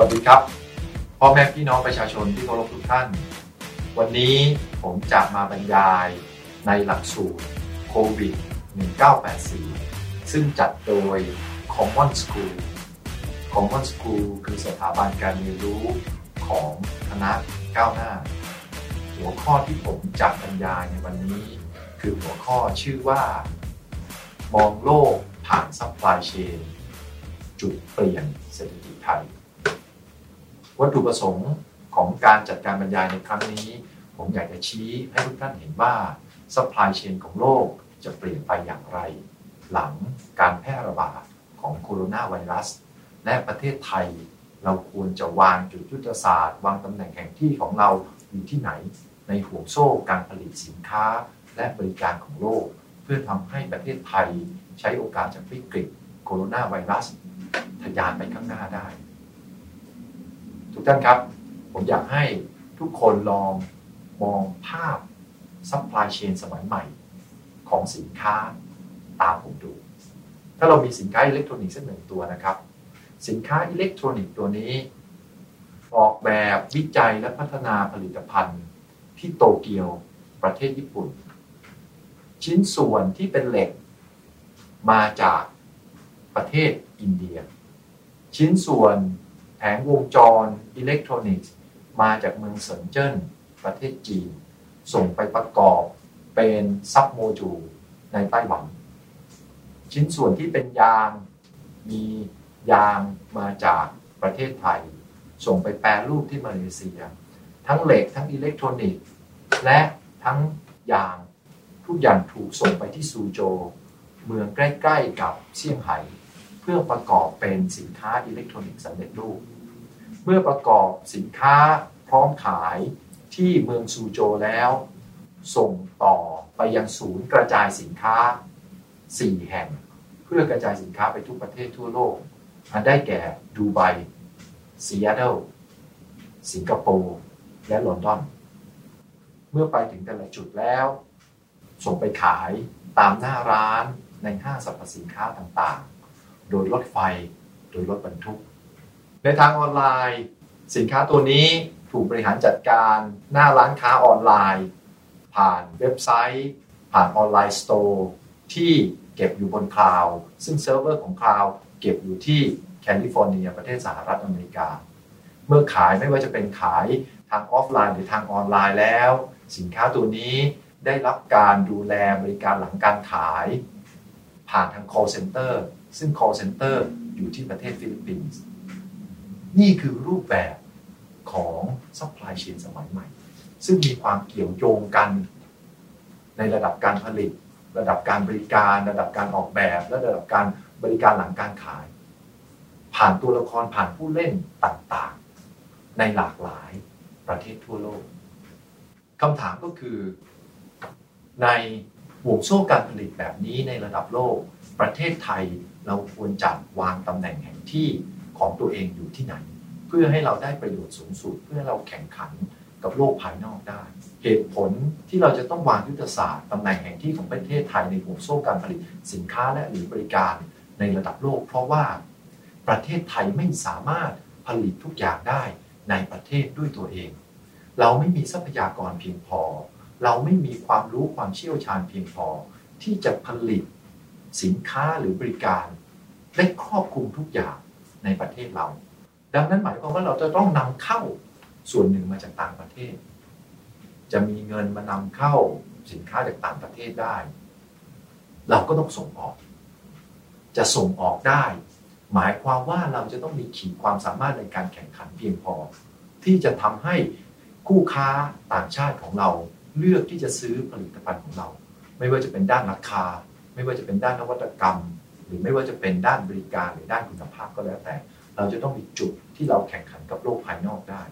วัสดีครับพ่อแม่พี่น้องประชาชนที่เคารพทุกท่าน วันนี้ผมจะมาบรรยายในหลักสูตรโควิด 1984 ซึ่งจัดโดย Common School Common School คือสถาบันการเรียนรู้ของคณะก้าวหน้า หัวข้อที่ผมจะบรรยายในวันนี้ คือหัวข้อชื่อว่า มองโลกผ่าน supply chain จุดเปลี่ยนเศรษฐกิจไทย วัตถุประสงค์ของการจัดการบรรยายในครั้งนี้ ผมอยากจะชี้ให้ทุกท่านเห็นว่า supply chain ของโลกจะเปลี่ยนไปอย่างไร หลังการแพร่ระบาดของโคโรนาไวรัส และประเทศไทยเราควรจะวางจุดยุทธศาสตร์ วางตำแหน่งแห่งที่ของเราอยู่ที่ไหน ในห่วงโซ่การผลิตสินค้าและบริการของโลก เพื่อทำให้ประเทศไทยใช้โอกาสจากวิกฤตโคโรนาไวรัส ทะยานไปข้างหน้าได้ ทุกท่านครับ ผมอยากให้ทุกคนลองมองภาพ supply chain สมัยใหม่ของสินค้าตามผมดู ถ้าเรามีสินค้าอิเล็กทรอนิกส์สักหนึ่งตัวนะครับ สินค้าอิเล็กทรอนิกส์ตัวนี้ ออกแบบวิจัยและพัฒนาผลิตภัณฑ์ที่โตเกียวประเทศญี่ปุ่น ชิ้นส่วนที่เป็นเหล็กมาจากประเทศอินเดีย ชิ้นส่วน งวงจรอิเล็กทรอนิกส์ มาจากเมืองเซินเจิ้นประเทศจีน ส่งไปประกอบเป็น sub module ในไต้หวัน ชิ้นส่วนที่เป็นยางมียางมาจากประเทศไทย ส่งไปแปรรูปที่มาเลเซีย ทั้งเหล็กทั้งอิเล็กทรอนิกส์และทั้งยางทุกอย่างถูกส่งไปที่ซูโจว เมืองใกล้ ๆ กับเซี่ยงไฮ้เพื่อประกอบเป็นสินค้าอิเล็กทรอนิกส์สำเร็จรูป เมื่อประกอบสินค้าพร้อมขายที่เมืองซูโจวแล้ว ส่งต่อไปยังศูนย์กระจายสินค้า 4 แห่ง เพื่อกระจายสินค้าไปทุกประเทศทั่วโลกอันได้แก่ดูไบซีแอตเทิลสิงคโปร์และลอนดอน เมื่อไปถึงแต่ละจุดแล้ว ส่งไปขายตามหน้าร้านในห้างสรรพสินค้าต่างๆ โดยรถไฟ โดยรถบรรทุก ในทางออนไลน์ สินค้าตัวนี้ถูกบริหารจัดการหน้าร้านค้าออนไลน์ ผ่านเว็บไซต์ ผ่าน online store ที่เก็บอยู่บน cloud ซึ่งเซิร์ฟเวอร์ของ cloud เก็บอยู่ที่แคลิฟอร์เนียประเทศสหรัฐอเมริกา เมื่อขายไม่ว่าจะเป็นขายทางออฟไลน์หรือทางออนไลน์แล้ว สินค้าตัวนี้ได้รับการดูแลบริการหลังการขาย ผ่านทาง call center ซึ่ง call center อยู่ที่ประเทศฟิลิปปินส์ นี่คือรูปแบบของ supply chain สมัยใหม่ ซึ่งมีความเกี่ยวโยงกัน ในระดับการผลิต ระดับการบริการ ระดับการออกแบบและระดับการบริการหลังการขาย ผ่านตัวละครผ่านผู้เล่นต่างๆ ในหลากหลายประเทศทั่วโลกคำถามก็คือ ในห่วงโซ่การผลิตแบบนี้ในระดับโลก ประเทศไทยเราควรจัดวางตำแหน่งแห่งที่ ของตัวเองอยู่ที่ไหน เพื่อให้เราได้ประโยชน์สูงสุด เพื่อเราแข่งขันกับโลกภายนอกได้ เหตุผลที่เราจะต้องวางยุทธศาสตร์ตำแหน่งแห่งที่ของประเทศไทยในห่วงโซ่การผลิตสินค้าและหรือบริการในระดับโลก เพราะว่าประเทศไทยไม่สามารถผลิตทุกอย่างได้ในประเทศด้วยตัวเอง เราไม่มีทรัพยากรเพียงพอ เราไม่มีความรู้ความเชี่ยวชาญเพียงพอ ที่จะผลิตสินค้าหรือบริการได้ครอบคลุมทุกอย่าง ในประเทศเรา ดังนั้นหมายความว่าเราจะต้องนำเข้าส่วนหนึ่งมาจากต่างประเทศ จะมีเงินมานำเข้าสินค้าจากต่างประเทศได้ เราก็ต้องส่งออก จะส่งออกได้ หมายความว่าเราจะต้องมีขีดความสามารถในการแข่งขันเพียงพอ ที่จะทำให้คู่ค้าต่างชาติของเราเลือกที่จะซื้อผลิตภัณฑ์ของเรา ไม่ว่าจะเป็นด้านราคา ไม่ว่าจะเป็นด้านนวัตกรรม รือไม่ว่าจะเป็นด้านบริการหรือด้านคุณภาพก็แล้วแต่ เราจะต้องมีจุดที่เราแข่งขันกับโลกภายนอกได้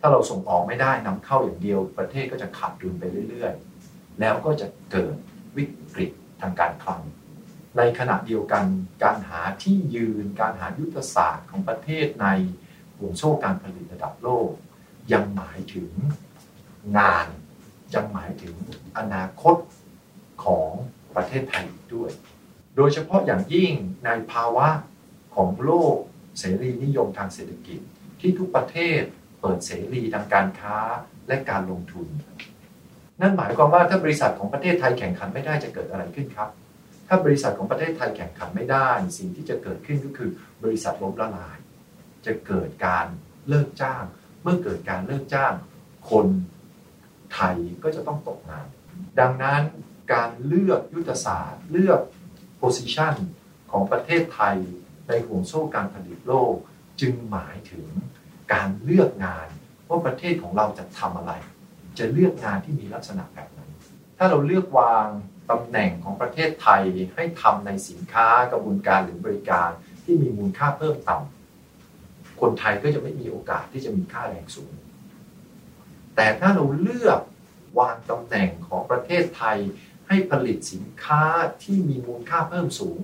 ถ้าเราส่งออกไม่ได้นำเข้าอย่างเดียว ประเทศก็จะขาดดุลไปเรื่อยๆ แล้วก็จะเกิดวิกฤตทางการคลัง ในขณะเดียวกันการหาที่ยืน การหายุทธศาสตร์ของประเทศในห่วงโซ่การผลิตระดับโลก ยังหมายถึงงานยังหมายถึงอนาคตของประเทศไทยด้วย โดยเฉพาะอย่างยิ่งในภาวะของโลกเสรีนิยมทางเศรษฐกิจ ที่ทุกประเทศเปิดเสรีทางการค้าและการลงทุน นั่นหมายความว่าถ้าบริษัทของประเทศไทยแข่งขันไม่ได้จะเกิดอะไรขึ้นครับ ถ้าบริษัทของประเทศไทยแข่งขันไม่ได้ สิ่งที่จะเกิดขึ้นก็คือบริษัทล้มละลาย จะเกิดการเลิกจ้าง เมื่อเกิดการเลิกจ้าง คนไทยก็จะต้องตกงาน ดังนั้นการเลือกยุทธศาสตร์ เลือก position ของประเทศไทยในห่วงโซ่การผลิตโลก จึงหมายถึงการเลือกงานว่าประเทศของเราจะทำอะไร จะเลือกงานที่มีลักษณะแบบนั้น ถ้าเราเลือกวางตำแหน่งของประเทศไทยให้ทำในสินค้ากระบวนการหรือบริการที่มีมูลค่าเพิ่มต่ำคนไทยก็จะไม่มีโอกาสที่จะมีค่าแรงสูง แต่ถ้าเราเลือกวางตำแหน่งของประเทศไทย ให้ผลิตสินค้าที่มีมูลค่าเพิ่มสูง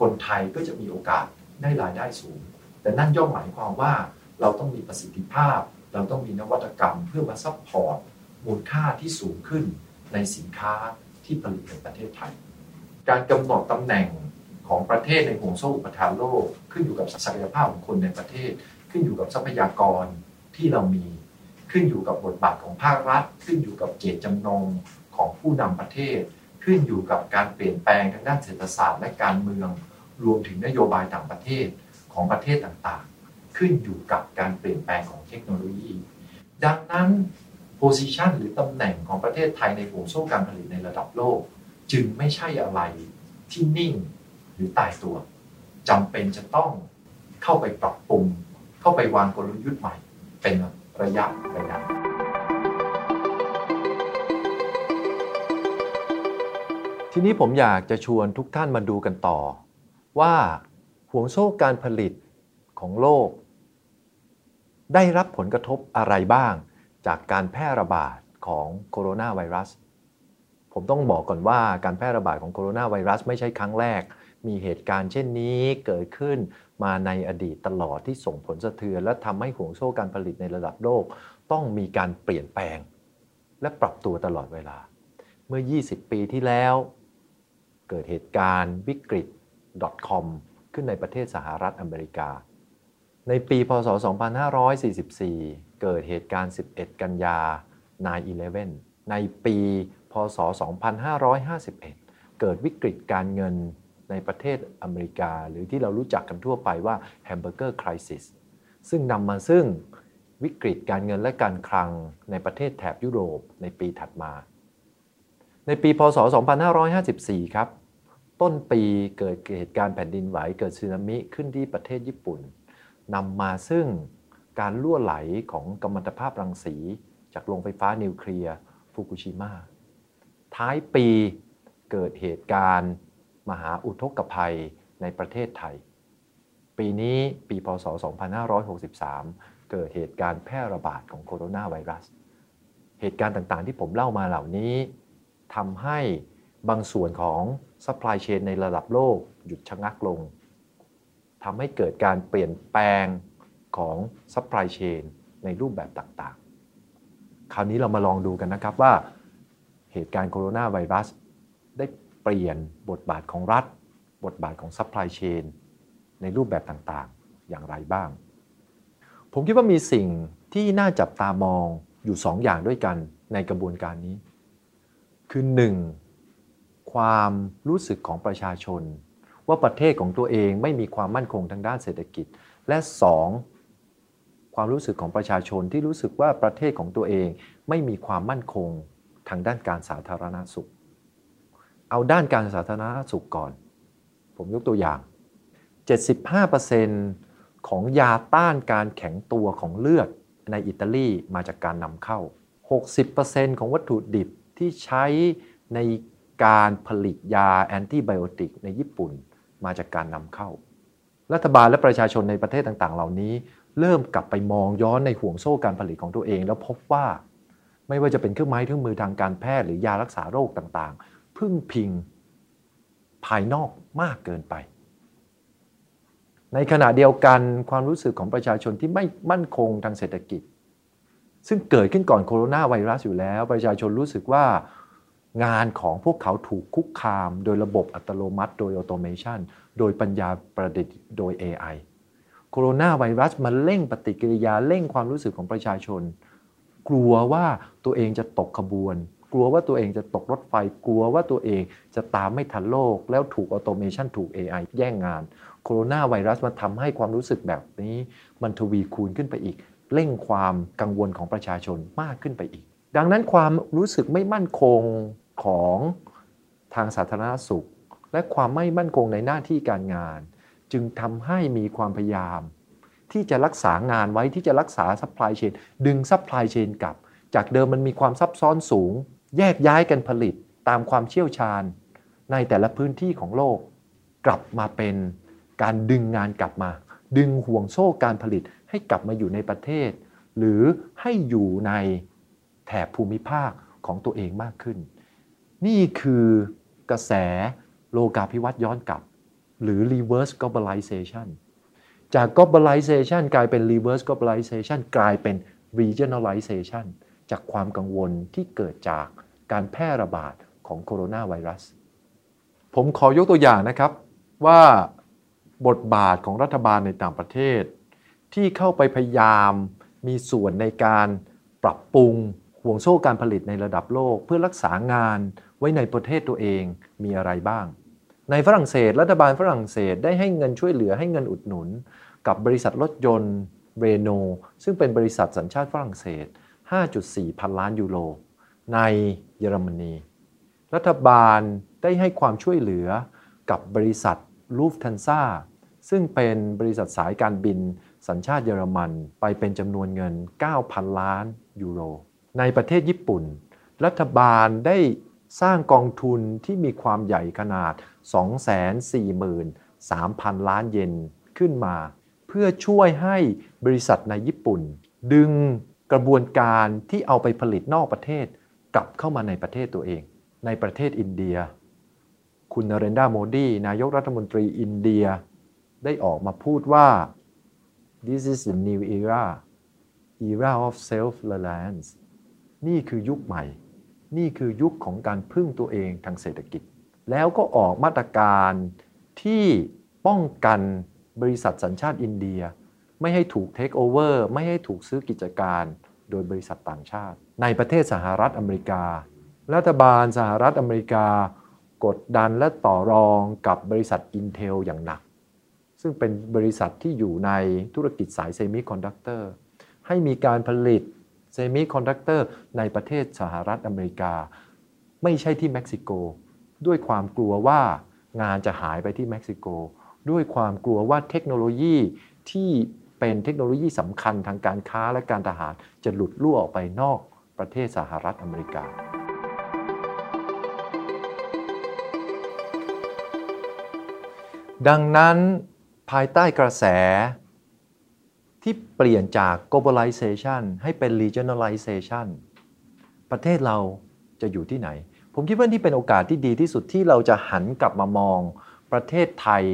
คนไทยก็จะมีโอกาสได้รายได้สูง แต่นั่นย่อมหมายความว่าเราต้องมีประสิทธิภาพ เราต้องมีนวัตกรรมเพื่อมา supportมูลค่าที่สูงขึ้นในสินค้าที่ผลิตในประเทศไทย การกำหนดตำแหน่งของประเทศในห่วงโซ่อุปทานโลก ขึ้นอยู่กับศักยภาพของคนในประเทศ ขึ้นอยู่กับทรัพยากรที่เรามี ขึ้นอยู่กับบทบาทของภาครัฐ ขึ้นอยู่กับเจตจำนง ของผู้นำประเทศ ขึ้นอยู่กับการเปลี่ยนแปลงทางด้านเศรษฐศาสตร์และการเมือง รวมถึงนโยบายต่างประเทศของประเทศต่างๆ ขึ้นอยู่กับการเปลี่ยนแปลงของเทคโนโลยี ดังนั้น position หรือตำแหน่งของประเทศไทยในห่วงโซ่การผลิตในระดับโลก จึงไม่ใช่อะไรที่นิ่งหรือตายตัวจำเป็นจะต้องเข้าไปปรับปรุง เข้าไปวางกลยุทธ์ใหม่ เป็นระยะระยะ ทีนี้ผมอยากจะชวนทุกท่านมาดูกันต่อ ว่าห่วงโซ่การผลิตของโลก ได้รับผลกระทบอะไรบ้าง จากการแพร่ระบาดของโคโรนาไวรัส ผมต้องบอกก่อนว่าการแพร่ระบาดของโคโรนาไวรัสไม่ใช่ครั้งแรก มีเหตุการณ์เช่นนี้เกิดขึ้นมาในอดีตตลอดที่ส่งผลสะเทือนและทำให้ห่วงโซ่การผลิตในระดับโลก ต้องมีการเปลี่ยนแปลง และปรับตัวตลอดเวลา เมื่อ 20 ปีที่แล้ว เกิดเหตุการณ์วิกฤต .com ขึ้นในประเทศสหรัฐอเมริกา ในปีพศ 2544 เกิดเหตุการณ์ 11 กันยา 9-11 ในปีพศ 2551 เกิดวิกฤตการเงินในประเทศอเมริกา หรือที่เรารู้จักกันทั่วไปว่าแฮมเบอร์เกอร์คริสิสซึ่งนำมาซึ่งวิกฤตการเงินและการคลังในประเทศแถบยุโรปในปีถัดมา ในปีพศ 2554 ครับ ต้นปีเกิดเหตุการณ์แผ่นดินไหวเกิดสึนามิขึ้นที่ประเทศญี่ปุ่นนำมาซึ่งการล่วไหลของกัมมันตภาพรังสี จากโรงไฟฟ้านิวเคลียร์ฟุกุชิมะท้ายปีเกิดเหตุการณ์มหาอุทกภัยในประเทศไทย ปีนี้ปีพศ 2563 เกิดเหตุการณ์แพร่ระบาดของโคโรนาไวรัส เหตุการณ์ต่างๆที่ผมเล่ามาเหล่านี้ ทำให้บางส่วนของ supply chain ในระดับโลก หยุดชะงักลงทำให้เกิดการเปลี่ยนแปลงของ supply chain ในรูปแบบต่างๆ คราวนี้เรามาลองดูกันนะครับว่าเหตุการณ์โคโรนาไวรัสได้เปลี่ยนบทบาทของรัฐ บทบาทของ supply chain ในรูปแบบต่างๆ อย่างไรบ้าง ผมคิดว่ามีสิ่งที่น่าจับตามองอยู่2ออย่างด้วยกันในกระบวนการนี้ คือ 1. ความรู้สึกของประชาชน ว่าประเทศของตัวเองไม่มีความมั่นคงทางด้านเศรษฐกิจ และ 2. ความรู้สึกของประชาชนที่รู้สึกว่าประเทศของตัวเองไม่มีความมั่นคงทางด้านการสาธารณสุข เอาด้านการสาธารณสุขก่อน ผมยกตัวอย่าง 75%ของยาต้านการแข็งตัวของเลือดในอิตาลีมาจากการนำเข้า 60%ของวัตถุดิบ ที่ใช้ในการผลิตยาแอนติไบโอติกในญี่ปุ่นมาจากการนำเข้า รัฐบาลและประชาชนในประเทศต่างๆ เหล่านี้ เริ่มกลับไปมองย้อนในห่วงโซ่การผลิตของตัวเอง แล้วพบว่าไม่ว่าจะเป็นเครื่องไม้เครื่องมือทางการแพทย์หรือยารักษาโรคต่างๆ พึ่งพิงภายนอกมากเกินไป ในขณะเดียวกันความรู้สึกของประชาชนที่ไม่มั่นคงทางเศรษฐกิจ ซึ่งเกิดขึ้นก่อนโคโรนาไวรัสอยู่แล้ว ประชาชนรู้สึกว่างานของพวกเขาถูกคุกคามโดยระบบอัตโนมัติ โดย automation โดยปัญญาประดิษฐ์โดย AI โคโรนาไวรัสมันเร่งปฏิกิริยาเร่งความรู้สึกของประชาชน กลัวว่าตัวเองจะตกขบวน กลัวว่าตัวเองจะตกรถไฟ กลัวว่าตัวเองจะตามไม่ทันโลก แล้วถูก automation ถูก AI แย่งงานโคโรนาไวรัสมันทำให้ความรู้สึกแบบนี้ มันทวีคูณขึ้นไปอีก เร่งความกังวลของประชาชนมากขึ้นไปอีก ดังนั้นความรู้สึกไม่มั่นคงของทางสาธารณสุข และความไม่มั่นคงในหน้าที่การงาน จึงทำให้มีความพยายาม ที่จะรักษางานไว้ที่จะรักษา supply chainดึงซัพพลายเชนกลับ จากเดิมมันมีความซับซ้อนสูง แยกย้ายกันผลิตตามความเชี่ยวชาญ ในแต่ละพื้นที่ของโลก กลับมาเป็นการดึงงานกลับมา ดึงห่วงโซ่การผลิต ให้กลับมาอยู่ในประเทศ หรือให้อยู่ในแถบภูมิภาคของตัวเองมากขึ้น นี่คือกระแสโลกาภิวัตน์ย้อนกลับ หรือ reverse globalization จาก globalization กลายเป็น reverse globalization กลายเป็น regionalization จากความกังวลที่เกิดจากการแพร่ระบาดของโคโรนาไวรัส ผมขอยกตัวอย่างนะครับว่าบทบาทของรัฐบาลในต่างประเทศ ที่เข้าไปพยายามมีส่วนในการปรับปรุงห่วงโซ่การผลิตในระดับโลก เพื่อรักษางานไว้ในประเทศตัวเองมีอะไรบ้าง ในฝรั่งเศส รัฐบาลฝรั่งเศสได้ให้เงินช่วยเหลือให้เงินอุดหนุน กับบริษัทรถยนต์เรโนซึ่งเป็นบริษัทสัญชาติฝรั่งเศส 5.4 พันล้านยูโรในเยอรมนี รัฐบาลได้ให้ความช่วยเหลือกับบริษัทลูฟทันซาซึ่งเป็นบริษัทสายการบิน สัญชาติเยอรมันไปเป็นจำนวนเงิน 9,000 ล้านยูโร ในประเทศญี่ปุ่น รัฐบาลได้สร้างกองทุนที่มีความใหญ่ขนาด 243,000 ล้านเยนขึ้นมา เพื่อช่วยให้บริษัทในญี่ปุ่น ดึงกระบวนการที่เอาไปผลิตนอกประเทศ กลับเข้ามาในประเทศตัวเอง ในประเทศอินเดีย คุณนเรนดาโมดีนายกรัฐมนตรีอินเดีย ได้ออกมาพูดว่า this is the new era era of self-reliance นี่คือยุคใหม่ นี่คือยุคของการพึ่งตัวเองทางเศรษฐกิจ แล้วก็ออกมาตรการที่ป้องกันบริษัทสัญชาติอินเดีย ไม่ให้ถูกเทคโอเวอร์ไม่ให้ถูกซื้อกิจการโดยบริษัทต่างชาติ ในประเทศสหรัฐอเมริกา รัฐบาลสหรัฐอเมริกากดดันและต่อรองกับบริษัท Intel อย่างหนัก ซึ่งเป็นบริษัทที่อยู่ในธุรกิจสาย semiconductor ให้มีการผลิต semiconductor ในประเทศสหรัฐอเมริกา ไม่ใช่ที่เม็กซิโก ด้วยความกลัวว่างานจะหายไปที่เม็กซิโก ด้วยความกลัวว่าเทคโนโลยีที่เป็นเทคโนโลยีสำคัญทางการค้าและการทหารจะหลุดรั่วออกไปนอกประเทศสหรัฐอเมริกา ดังนั้น ภายใต้กระแสที่เปลี่ยนจาก globalization ให้เป็น regionalization ประเทศเราจะอยู่ที่ไหน ผมคิดว่าที่เป็นโอกาสที่ดีที่สุดที่เราจะหันกลับมามองประเทศไทย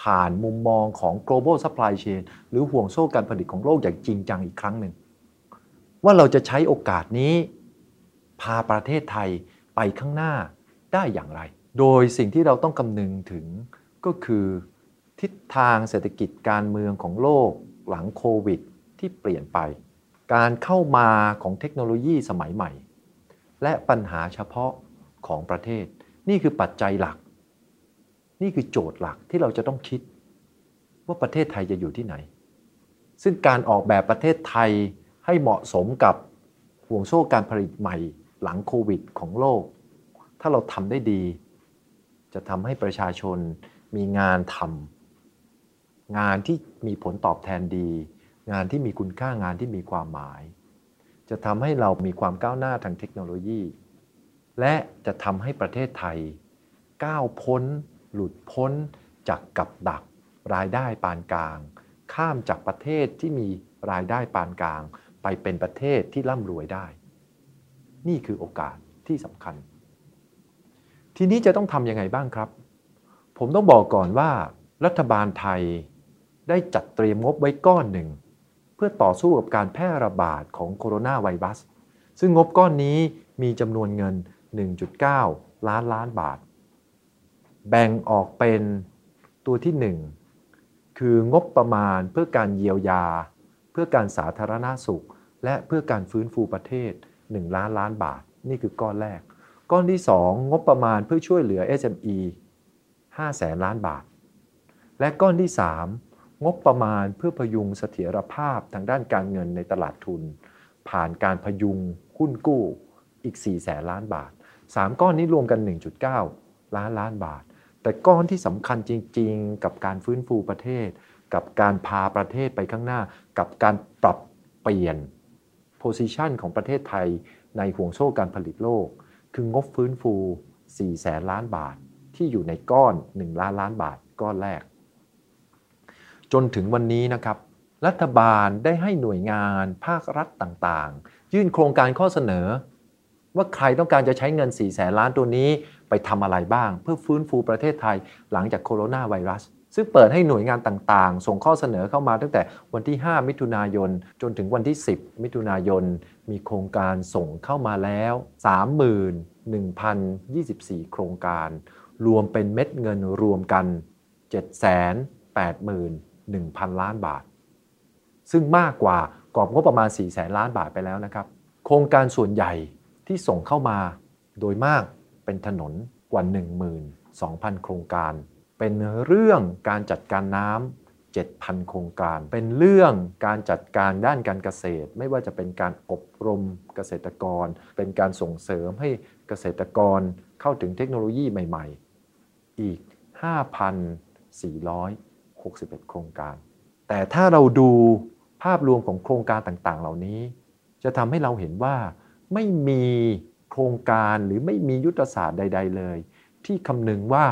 ผ่านมุมมองของ global supply chain หรือห่วงโซ่การผลิตของโลกอย่างจริงจังอีกครั้งหนึ่ง ว่าเราจะใช้โอกาสนี้ พาประเทศไทยไปข้างหน้าได้อย่างไร โดยสิ่งที่เราต้องคำนึงถึงก็คือ ทิศทางเศรษฐกิจการเมืองของโลกหลังโควิดที่เปลี่ยนไป การเข้ามาของเทคโนโลยีสมัยใหม่ และปัญหาเฉพาะของประเทศ นี่คือปัจจัยหลัก นี่คือโจทย์หลักที่เราจะต้องคิด ว่าประเทศไทยจะอยู่ที่ไหน ซึ่งการออกแบบประเทศไทยให้เหมาะสมกับห่วงโซ่การผลิตใหม่หลังโควิดของโลก ถ้าเราทำได้ดี จะทำให้ประชาชนมีงานทำ งานที่มีผลตอบแทนดี งานที่มีคุณค่างานที่มีความหมาย จะทำให้เรามีความก้าวหน้าทางเทคโนโลยี และจะทำให้ประเทศไทย ก้าวพ้น หลุดพ้นจากกับดัก รายได้ปานกลาง ข้ามจากประเทศที่มีรายได้ปานกลาง ไปเป็นประเทศที่ร่ำรวยได้ นี่คือโอกาสที่สำคัญ ทีนี้จะต้องทำยังไงบ้างครับ ผมต้องบอกก่อนว่ารัฐบาลไทย ได้จัดเตรียมงบไว้ก้อนหนึ่ง เพื่อต่อสู้กับการแพร่ระบาดของโคโรนาไวรัส ซึ่งงบก้อนนี้มีจำนวนเงิน 1.9 ล้านล้านบาท แบ่งออกเป็นตัวที่คืองบประมาณเพื่อการเยียวยา เพื่อการสาธารณาสุข และเพื่อการฟื้นฟูประเทศ 1 ล้านล้านบาท นี่คือก้อนแรก ก้อนที่ 2 งบประมาณเพื่อช่วยเหลือ SME 5แสนล้านบาท และก้อนที่ 3 งบประมาณเพื่อพยุงเสถียรภาพทางด้านการเงินในตลาดทุน ผ่านการพยุงหุ้นกู้อีก 4 แสนล้านบาท 3 ก้อนนี้รวมกัน 1.9 ล้านล้านบาท แต่ก้อนที่สำคัญจริง ๆ กับการฟื้นฟูประเทศ กับการพาประเทศไปข้างหน้า กับการปรับเปลี่ยน position ของประเทศไทยในห่วงโซ่การผลิตโลก คืองบฟื้นฟู 4 แสนล้านบาทที่อยู่ในก้อน 1 ล้านล้านบาทก้อนแรก จนถึงวันนี้นะครับ รัฐบาลได้ให้หน่วยงานภาครัฐต่างๆ ยื่นโครงการข้อเสนอ ว่าใครต้องการจะใช้เงิน 4 แสนล้านตัวนี้ไปทำอะไรบ้าง เพื่อฟื้นฟูประเทศไทยหลังจากโคโรนาไวรัสซึ่งเปิดให้หน่วยงานต่างๆ ส่งข้อเสนอเข้ามาตั้งแต่วันที่ 5 มิถุนายน จนถึงวันที่ 10 มิถุนายน มีโครงการส่งเข้ามาแล้ว 31,024 โครงการ รวมเป็นเม็ดเงินรวมกัน 1,000 ล้านบาท ซึ่งมากกว่ากรอบงบประมาณ4แสนล้านบาทไปแล้วนะครับ โครงการส่วนใหญ่ที่ส่งเข้ามาโดยมากเป็นถนนกว่า 12,000 โครงการ เป็นเรื่องการจัดการน้ำ7,000 โครงการ เป็นเรื่องการจัดการด้านการเกษตร ไม่ว่าจะเป็นการอบรมเกษตรกร เป็นการส่งเสริมให้เกษตรกรเข้าถึงเทคโนโลยีใหม่ ๆ อีก 61 โครงการ แต่ถ้าเราดูภาพรวมของโครงการต่างๆ เหล่านี้ จะทำให้เราเห็นว่าไม่มีโครงการหรือไม่มียุทธศาสตร์ใด ๆ เลย ที่คำนึงว่า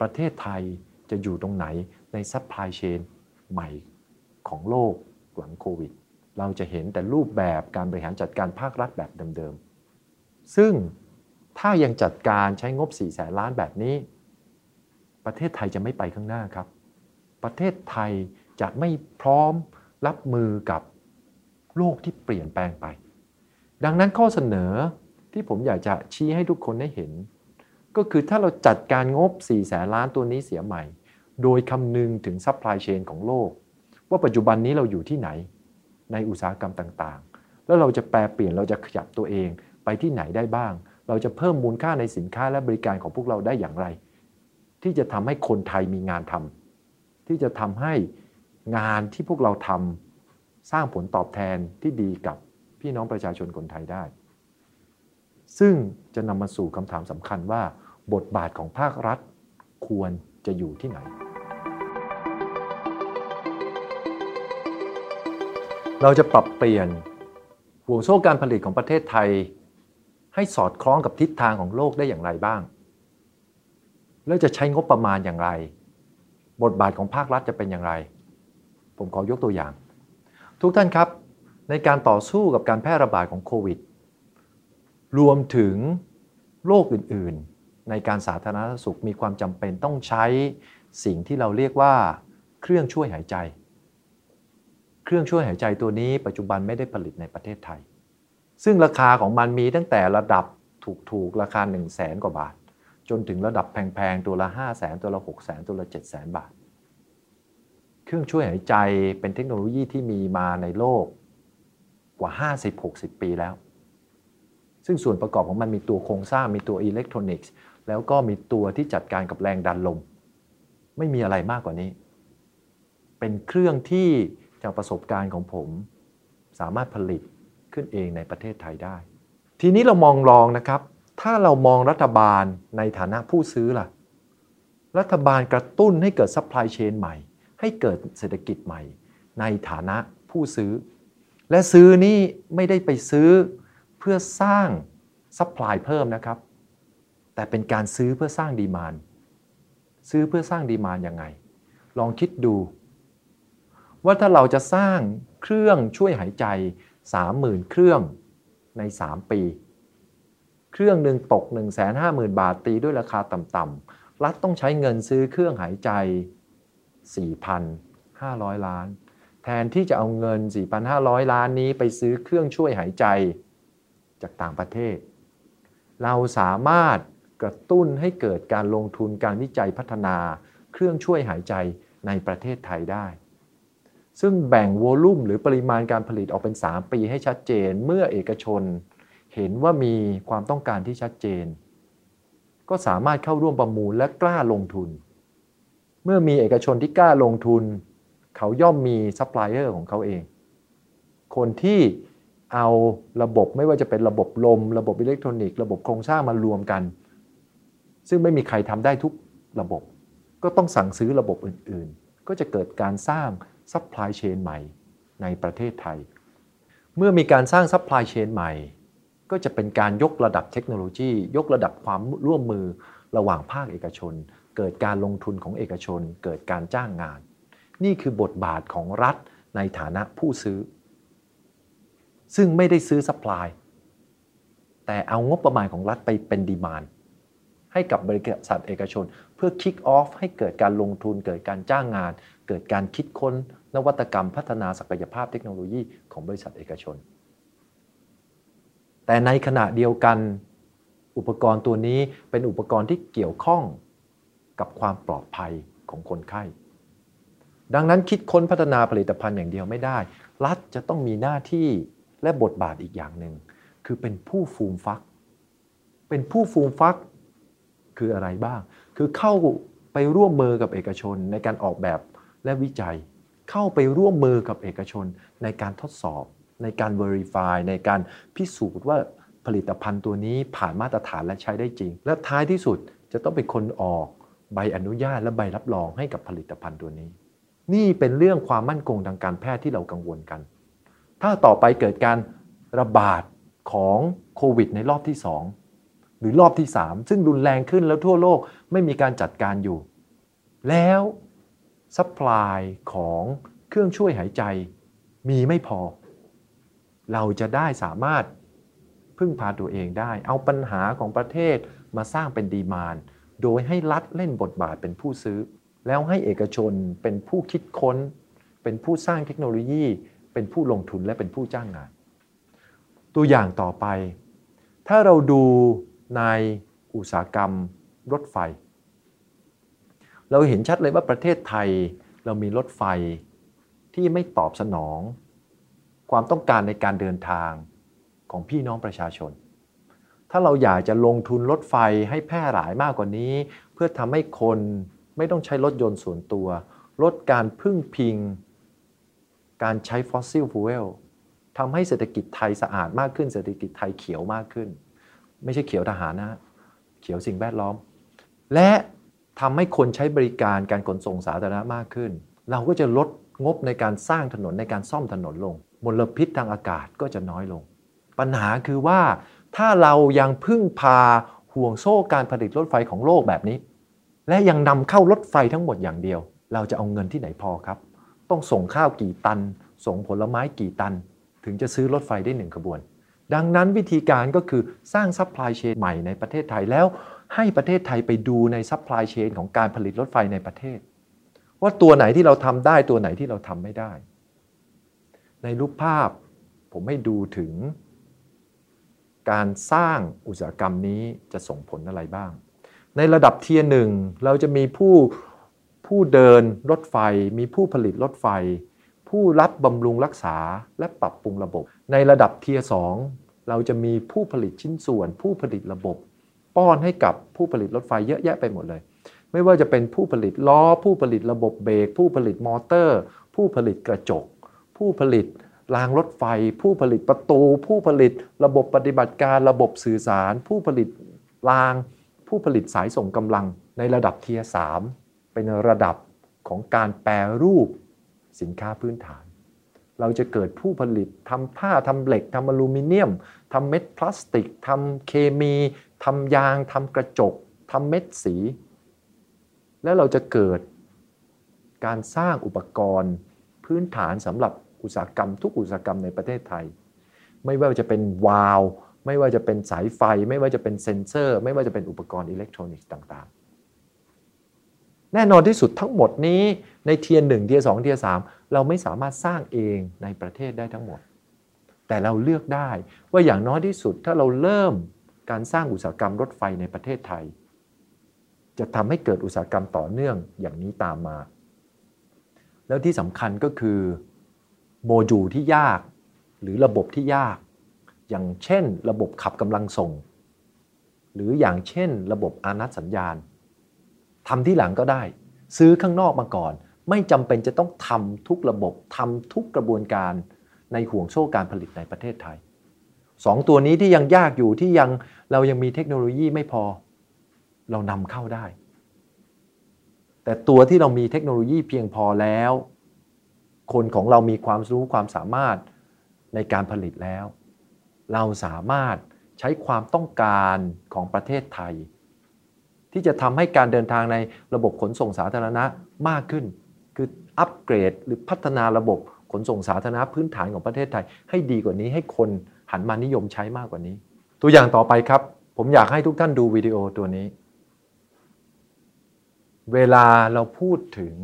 ประเทศไทยจะอยู่ตรงไหนใน supply chain ใหม่ของโลกหลังโควิด เราจะเห็นแต่รูปแบบการบริหารจัดการภาครัฐแบบเดิมๆ ซึ่งถ้ายังจัดการใช้งบ4แสนล้านแบบนี้ ประเทศไทยจะไม่ไปข้างหน้าครับ ประเทศไทยจะไม่พร้อมรับมือกับโลกที่เปลี่ยนแปลงไป ดังนั้นข้อเสนอที่ผมอยากจะชี้ให้ทุกคนได้เห็น ก็คือถ้าเราจัดการงบ 4 แสนล้านตัวนี้เสียใหม่ โดยคำนึงถึง supply chain ของโลก ว่าปัจจุบันนี้เราอยู่ที่ไหนในอุตสาหกรรมต่างๆ แล้วเราจะแปลเปลี่ยนเราจะขยับตัวเองไปที่ไหนได้บ้าง เราจะเพิ่มมูลค่าในสินค้าและบริการของพวกเราได้อย่างไร ที่จะทำให้คนไทยมีงานทำ ที่จะทำให้งานที่พวกเราทำสร้างผลตอบแทนที่ดีกับพี่น้องประชาชนคนไทยได้ ซึ่งจะนำมาสู่คำถามสำคัญว่า บทบาทของภาครัฐควรจะอยู่ที่ไหน เราจะปรับเปลี่ยนห่วงโซ่การผลิตของประเทศไทย ให้สอดคล้องกับทิศทางของโลกได้อย่างไรบ้าง แล้วจะใช้งบประมาณอย่างไร บทบาทของภาครัฐจะเป็นอย่างไร ผมขอยกตัวอย่าง ทุกท่านครับ ในการต่อสู้กับการแพร่ระบาดของโควิด รวมถึงโรคอื่น ๆ ในการสาธารณสุขมีความจำเป็นต้องใช้สิ่งที่เราเรียกว่า เครื่องช่วยหายใจ เครื่องช่วยหายใจตัวนี้ปัจจุบันไม่ได้ผลิตในประเทศไทย ซึ่งราคาของมันมีตั้งแต่ระดับถูกๆ ราคา 1 0 0 0 0แสนกว่าบาท จนถึงระดับแพงๆ ตัวละ 5 0 0แสนตัวละ 6 0แสนตัวละ7 0 0แสนบาท เครื่องช่วยหายใจเป็นเทคโนโลยีที่มีมาในโลกกว่า 50-60 ปีแล้ว ซึ่งส่วนประกอบของมันมีตัวโครงสร้างมีตัวอิเล็กทรอนิกส์ แล้วก็มีตัวที่จัดการกับแรงดันลม ไม่มีอะไรมากกว่านี้ เป็นเครื่องที่จากประสบการณ์ของผม สามารถผลิตขึ้นเองในประเทศไทยได้ ทีนี้เรามองลองนะครับ ถ้าเรามองรัฐบาลในฐานะผู้ซื้อล่ะ รัฐบาลกระตุ้นให้เกิด supply chain ใหม่ ให้เกิดเศรษฐกิจใหม่ ในฐานะผู้ซื้อ และซื้อนี่ไม่ได้ไปซื้อเพื่อสร้าง supply เพิ่มนะครับ แต่เป็นการซื้อเพื่อสร้าง demand ซื้อเพื่อสร้าง demand ยังไง ลองคิดดู ว่าถ้าเราจะสร้างเครื่องช่วยหายใจ 30,000 เครื่องใน 3 ปี เครื่องหนึ่งตก 150,000 บาทตีด้วยราคาต่ำๆรัฐต้องใช้เงินซื้อเครื่องหายใจ 4,500 ล้าน แทนที่จะเอาเงิน 4,500 ล้านนี้ไปซื้อเครื่องช่วยหายใจจากต่างประเทศ เราสามารถกระตุ้นให้เกิดการลงทุนการวิจัยพัฒนา เครื่องช่วยหายใจในประเทศไทยได้ ซึ่งแบ่งโวลุ่มหรือปริมาณการผลิตออกเป็น 3 ปีให้ชัดเจนเมื่อเอกชน เห็นว่ามีความต้องการที่ชัดเจน ก็สามารถเข้าร่วมประมูลและกล้าลงทุน เมื่อมีเอกชนที่กล้าลงทุน เขาย่อมมีซัพพลายเออร์ของเขาเอง คนที่เอาระบบไม่ว่าจะเป็นระบบลม ระบบอิเล็กทรอนิกส์ระบบโครงสร้างมารวมกัน ซึ่งไม่มีใครทำได้ทุกระบบ ก็ต้องสั่งซื้อระบบอื่นๆ ก็จะเกิดการสร้าง supply chain ใหม่ในประเทศไทย เมื่อมีการสร้าง supply chain ใหม่ ก็จะเป็นการยกระดับเทคโนโลยี ยกระดับความร่วมมือระหว่างภาคเอกชน เกิดการลงทุนของเอกชน เกิดการจ้างงาน นี่คือบทบาทของรัฐในฐานะผู้ซื้อ ซึ่งไม่ได้ซื้อ supply แต่เอางบประมาณของรัฐไปเป็น demand ให้กับบริษัทเอกชน เพื่อ kick off ให้เกิดการลงทุน เกิดการจ้างงาน เกิดการคิดค้นนวัตกรรมพัฒนาศักยภาพเทคโนโลยีของบริษัทเอกชน แต่ในขณะเดียวกัน อุปกรณ์ตัวนี้เป็นอุปกรณ์ที่เกี่ยวข้องกับความปลอดภัยของคนไข้ ดังนั้นคิดค้นพัฒนาผลิตภัณฑ์อย่างเดียวไม่ได้ รัฐจะต้องมีหน้าที่และบทบาทอีกอย่างหนึ่งคือเป็นผู้ฟูมฟัก เป็นผู้ฟูมฟักคืออะไรบ้าง คือเข้าไปร่วมมือกับเอกชนในการออกแบบและวิจัย เข้าไปร่วมมือกับเอกชนในการทดสอบ ในการ Verify ในการพิสูจน์ว่าผลิตภัณฑ์ตัวนี้ผ่านมาตรฐานและใช้ได้จริง และท้ายที่สุดจะต้องเป็นคนออกใบอนุญาตและใบรับรองให้กับผลิตภัณฑ์ตัวนี้ นี่เป็นเรื่องความมั่นคงทางการแพทย์ที่เรากังวลกัน ถ้าต่อไปเกิดการระบาดของโควิดในรอบที่ 2 หรือรอบที่ 3 ซึ่งรุนแรงขึ้นแล้วทั่วโลกไม่มีการจัดการอยู่ แล้ว supply ของเครื่องช่วยหายใจมีไม่พอ เราจะได้สามารถพึ่งพาตัวเองได้ เอาปัญหาของประเทศมาสร้างเป็น demand โดยให้รัฐเล่นบทบาทเป็นผู้ซื้อ แล้วให้เอกชนเป็นผู้คิดค้น เป็นผู้สร้างเทคโนโลยี เป็นผู้ลงทุนและเป็นผู้จ้างงาน ตัวอย่างต่อไป ถ้าเราดูในอุตสาหกรรมรถไฟ เราเห็นชัดเลยว่าประเทศไทยเรามีรถไฟที่ไม่ตอบสนอง ความต้องการในการเดินทางของพี่น้องประชาชน ถ้าเราอยากจะลงทุนรถไฟให้แพร่หลายมากกว่านี้ เพื่อทำให้คนไม่ต้องใช้รถยนต์ส่วนตัว ลดการพึ่งพิง การใช้ฟอสซิลฟูเอลทำให้เศรษฐกิจไทยสะอาดมากขึ้น เศรษฐกิจไทยเขียวมากขึ้น ไม่ใช่เขียวทหารนะ เขียวสิ่งแวดล้อม และทำให้คนใช้บริการการขนส่งสาธารณะมากขึ้น เราก็จะลดงบในการสร้างถนนในการซ่อมถนนลง มลพิษทางอากาศก็จะน้อยลง ปัญหาคือว่าถ้าเรายังพึ่งพาห่วงโซ่การผลิตรถไฟของโลกแบบนี้ และยังนำเข้ารถไฟทั้งหมดอย่างเดียว เราจะเอาเงินที่ไหนพอครับ ต้องส่งข้าวกี่ตัน ส่งผลไม้กี่ตัน ถึงจะซื้อรถไฟได้หนึ่งขบวน ดังนั้นวิธีการก็คือสร้าง supply chain ใหม่ในประเทศไทยแล้วให้ประเทศไทยไปดูใน supply chain ของการผลิตรถไฟในประเทศ ว่าตัวไหนที่เราทำได้ตัวไหนที่เราทำไม่ได้ ในรูปภาพผมให้ดูถึง การสร้างอุตสาหกรรมนี้จะส่งผลอะไรบ้าง ในระดับ tier หนึ่งเราจะมีผู้ผู้เดินรถไฟ มีผู้ผลิตรถไฟ ผู้รับบำรุงรักษาและปรับปรุงระบบ ในระดับ tier สองเราจะมีผู้ผลิตชิ้นส่วน ผู้ผลิตระบบ ป้อนให้กับผู้ผลิตรถไฟเยอะแยะไปหมดเลย ไม่ว่าจะเป็นผู้ผลิตล้อ ผู้ผลิตระบบเบรกผู้ผลิตมอเตอร์ ผู้ผลิตกระจก ผู้ผลิตรางรถไฟ ผู้ผลิตประตู ผู้ผลิตระบบปฏิบัติการระบบสื่อสาร ผู้ผลิตราง ผู้ผลิตสายส่งกำลังในระดับ tier สามเป็นระดับของการแปรรูปสินค้าพื้นฐาน เราจะเกิดผู้ผลิตทำผ้าทำเหล็กทำอลูมิเนียมทำเม็ดพลาสติกทำเคมีทำยางทำกระจกทำเม็ดสี แล้วเราจะเกิดการสร้างอุปกรณ์พื้นฐานสำหรับ อุตสาหกรรม ทุกอุตสาหกรรมในประเทศไทย ไม่ว่าจะเป็นวาล์วไม่ว่าจะเป็นสายไฟ ไม่ว่าจะเป็นเซ็นเซอร์ ไม่ว่าจะเป็นอุปกรณ์อิเล็กทรอนิกส์ต่างๆ แน่นอนที่สุดทั้งหมดนี้ใน tier หนึ่ง tier สอง tier สามเราไม่สามารถสร้างเองในประเทศได้ทั้งหมด แต่เราเลือกได้ว่าอย่างน้อยที่สุดถ้าเราเริ่มการสร้างอุตสาหกรรมรถไฟในประเทศไทย จะทำให้เกิดอุตสาหกรรมต่อเนื่องอย่างนี้ตามมา แล้วที่สำคัญก็คือ โมดูลที่ยาก หรือระบบที่ยาก อย่างเช่น ระบบขับกำลังส่ง หรืออย่างเช่น ระบบอานัตสัญญาณทำที่หลังก็ได้ ซื้อข้างนอกมาก่อน ไม่จำเป็นจะต้องทำทุกระบบทำทุกกระบวนการในห่วงโซ่การผลิตในประเทศไทยสองตัวนี้ที่ยังยากอยู่ที่ยังเรายังมีเทคโนโลยีไม่พอ เรานำเข้าได้ แต่ตัวที่เรามีเทคโนโลยีเพียงพอแล้ว คนของเรามีความรู้ความสามารถในการผลิตแล้ว เราสามารถใช้ความต้องการของประเทศไทย ที่จะทำให้การเดินทางในระบบขนส่งสาธารณะมากขึ้น คืออัปเกรดหรือพัฒนาระบบขนส่งสาธารณะพื้นฐานของประเทศไทย ให้ดีกว่านี้ให้คนหันมานิยมใช้มากกว่านี้ ตัวอย่างต่อไปครับ ผมอยากให้ทุกท่านดูวิดีโอตัวนี้ เวลาเราพูดถึง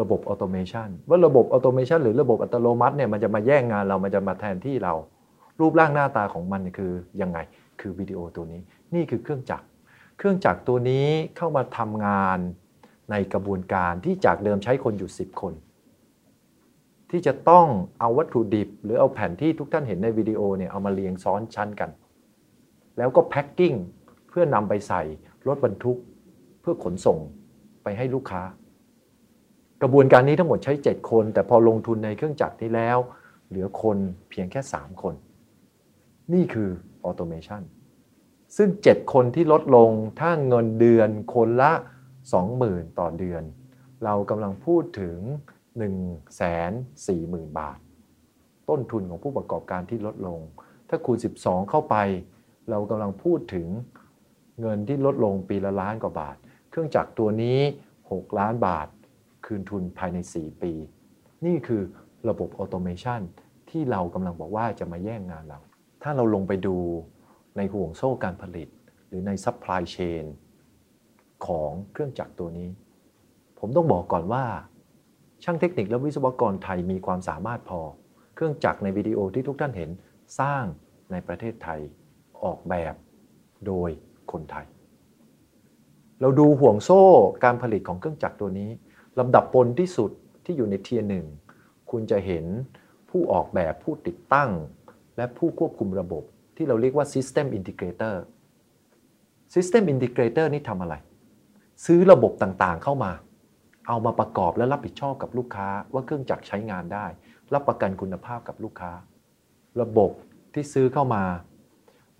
ระบบ automation ว่าระบบ automation หรือระบบอัตโนมัติเนี่ยมันจะมาแย่งงานเรามันจะมาแทนที่เรา รูปร่างหน้าตาของมันคือยังไงคือวิดีโอตัวนี้ นี่คือเครื่องจักร เครื่องจักรตัวนี้เข้ามาทำงานในกระบวนการที่จากเดิมใช้คนอยู่ 10 คน ที่จะต้องเอาวัตถุดิบ หรือเอาแผ่นที่ทุกท่านเห็นในวิดีโอเนี่ยเอามาเรียงซ้อนชั้นกัน แล้วก็ packing เพื่อนำไปใส่รถบรรทุก เพื่อขนส่งไปให้ลูกค้า กระบวนการนี้ทั้งหมดใช้ 7 คน แต่พอลงทุนในเครื่องจักรนี้แล้ว เหลือคนเพียงแค่ 3 คน นี่คือ automation ซึ่ง 7 คนที่ลดลงถ้าเงินเดือนคนละ 20,000 ต่อเดือน เรากำลังพูดถึง 1 4 0 0 0 0 บาท ต้นทุนของผู้ประกอบการที่ลดลง ถ้าคูณ 12 เข้าไป เรากำลังพูดถึงเงินที่ลดลงปีละล้านกว่าบาท เครื่องจักรตัวนี้ 6 ล้านบาท คืนทุนภายใน 4 ปี นี่คือระบบออโตเมชันที่เรากำลังบอกว่าจะมาแย่งงานเรา ถ้าเราลงไปดูในห่วงโซ่การผลิต หรือใน supply chain ของเครื่องจักรตัวนี้ ผมต้องบอกก่อนว่า ช่างเทคนิคและวิศวกรไทยมีความสามารถพอ เครื่องจักรในวิดีโอที่ทุกท่านเห็นสร้างในประเทศไทยออกแบบโดยคนไทย เราดูห่วงโซ่การผลิตของเครื่องจักรตัวนี้ ลำดับบนที่สุดที่อยู่ใน tier หนึ่งคุณจะเห็นผู้ออกแบบผู้ติดตั้ง และผู้ควบคุมระบบ ที่เราเรียกว่า System Integrator System Integrator นี่ทำอะไร ซื้อระบบต่างๆเข้ามา เอามาประกอบและรับผิดชอบกับลูกค้าว่าเครื่องจักรใช้งานได้ รับประกันคุณภาพกับลูกค้า ระบบที่ซื้อเข้ามา